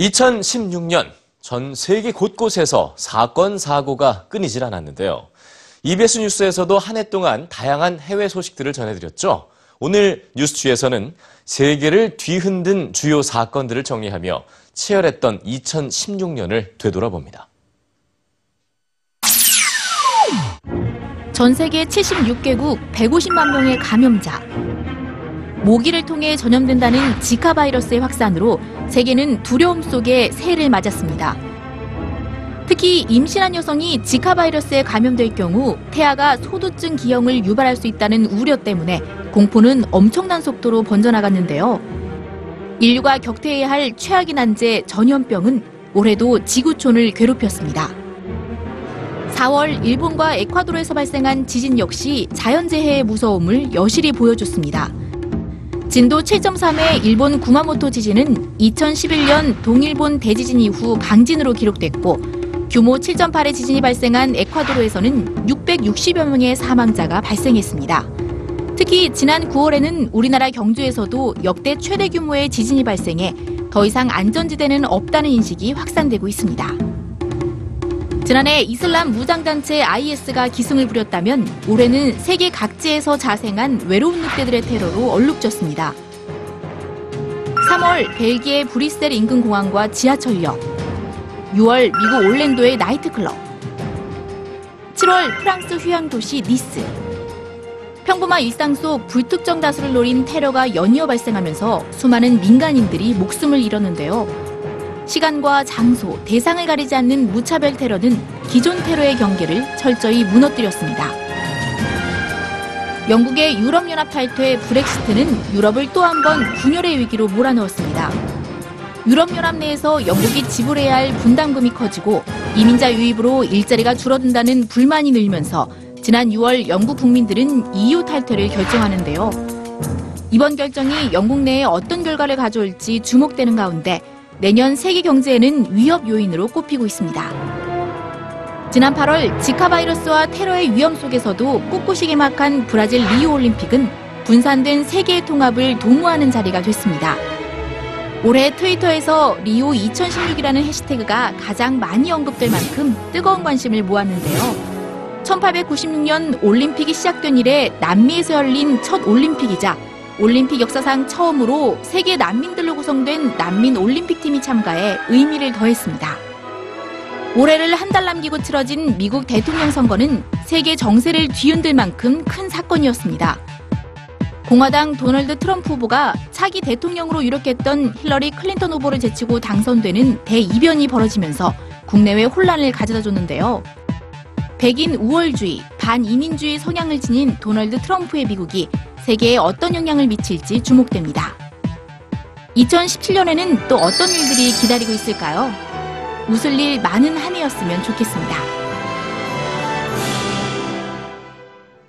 2016년 전 세계 곳곳에서 사건, 사고가 끊이질 않았는데요. EBS 뉴스에서도 한 해 동안 다양한 해외 소식들을 전해드렸죠. 오늘 뉴스취에서는 세계를 뒤흔든 주요 사건들을 정리하며 치열했던 2016년을 되돌아봅니다. 전 세계 76개국 150만 명의 감염자. 모기를 통해 전염된다는 지카 바이러스의 확산으로 세계는 두려움 속에 새해를 맞았습니다. 특히 임신한 여성이 지카 바이러스에 감염될 경우 태아가 소두증 기형을 유발할 수 있다는 우려 때문에 공포는 엄청난 속도로 번져나갔는데요. 인류가 격퇴해야 할 최악의 난제 전염병은 올해도 지구촌을 괴롭혔습니다. 4월 일본과 에콰도르에서 발생한 지진 역시 자연재해의 무서움을 여실히 보여줬습니다. 진도 7.3의 일본 구마모토 지진은 2011년 동일본 대지진 이후 강진으로 기록됐고 규모 7.8의 지진이 발생한 에콰도르에서는 660여 명의 사망자가 발생했습니다. 특히 지난 9월에는 우리나라 경주에서도 역대 최대 규모의 지진이 발생해 더 이상 안전지대는 없다는 인식이 확산되고 있습니다. 지난해 이슬람 무장단체 IS가 기승을 부렸다면 올해는 세계 각지에서 자생한 외로운 늑대들의 테러로 얼룩졌습니다. 3월 벨기에 브뤼셀 인근 공항과 지하철역 6월 미국 올랜도의 나이트클럽 7월 프랑스 휴양 도시 니스 평범한 일상 속 불특정 다수를 노린 테러가 연이어 발생하면서 수많은 민간인들이 목숨을 잃었는데요. 시간과 장소, 대상을 가리지 않는 무차별 테러는 기존 테러의 경계를 철저히 무너뜨렸습니다. 영국의 유럽연합 탈퇴 브렉시트는 유럽을 또 한 번 분열의 위기로 몰아넣었습니다. 유럽연합 내에서 영국이 지불해야 할 분담금이 커지고 이민자 유입으로 일자리가 줄어든다는 불만이 늘면서 지난 6월 영국 국민들은 EU 탈퇴를 결정하는데요. 이번 결정이 영국 내에 어떤 결과를 가져올지 주목되는 가운데 내년 세계 경제에는 위협 요인으로 꼽히고 있습니다. 지난 8월 지카 바이러스와 테러의 위험 속에서도 꿋꿋이 개막한 브라질 리우 올림픽은 분산된 세계의 통합을 도모하는 자리가 됐습니다. 올해 트위터에서 리오 2016이라는 해시태그가 가장 많이 언급될 만큼 뜨거운 관심을 모았는데요. 1896년 올림픽이 시작된 이래 남미에서 열린 첫 올림픽이자 올림픽 역사상 처음으로 세계 난민들로 구성된 난민 올림픽팀이 참가해 의미를 더했습니다. 올해를 한 달 남기고 치러진 미국 대통령 선거는 세계 정세를 뒤흔들 만큼 큰 사건이었습니다. 공화당 도널드 트럼프 후보가 차기 대통령으로 유력했던 힐러리 클린턴 후보를 제치고 당선되는 대이변이 벌어지면서 국내외 혼란을 가져다 줬는데요. 백인 우월주의, 반이민주의 성향을 지닌 도널드 트럼프의 미국이 세계에 어떤 영향을 미칠지 주목됩니다. 2017년에는 또 어떤 일들이 기다리고 있을까요? 웃을 일 많은 한 해였으면 좋겠습니다.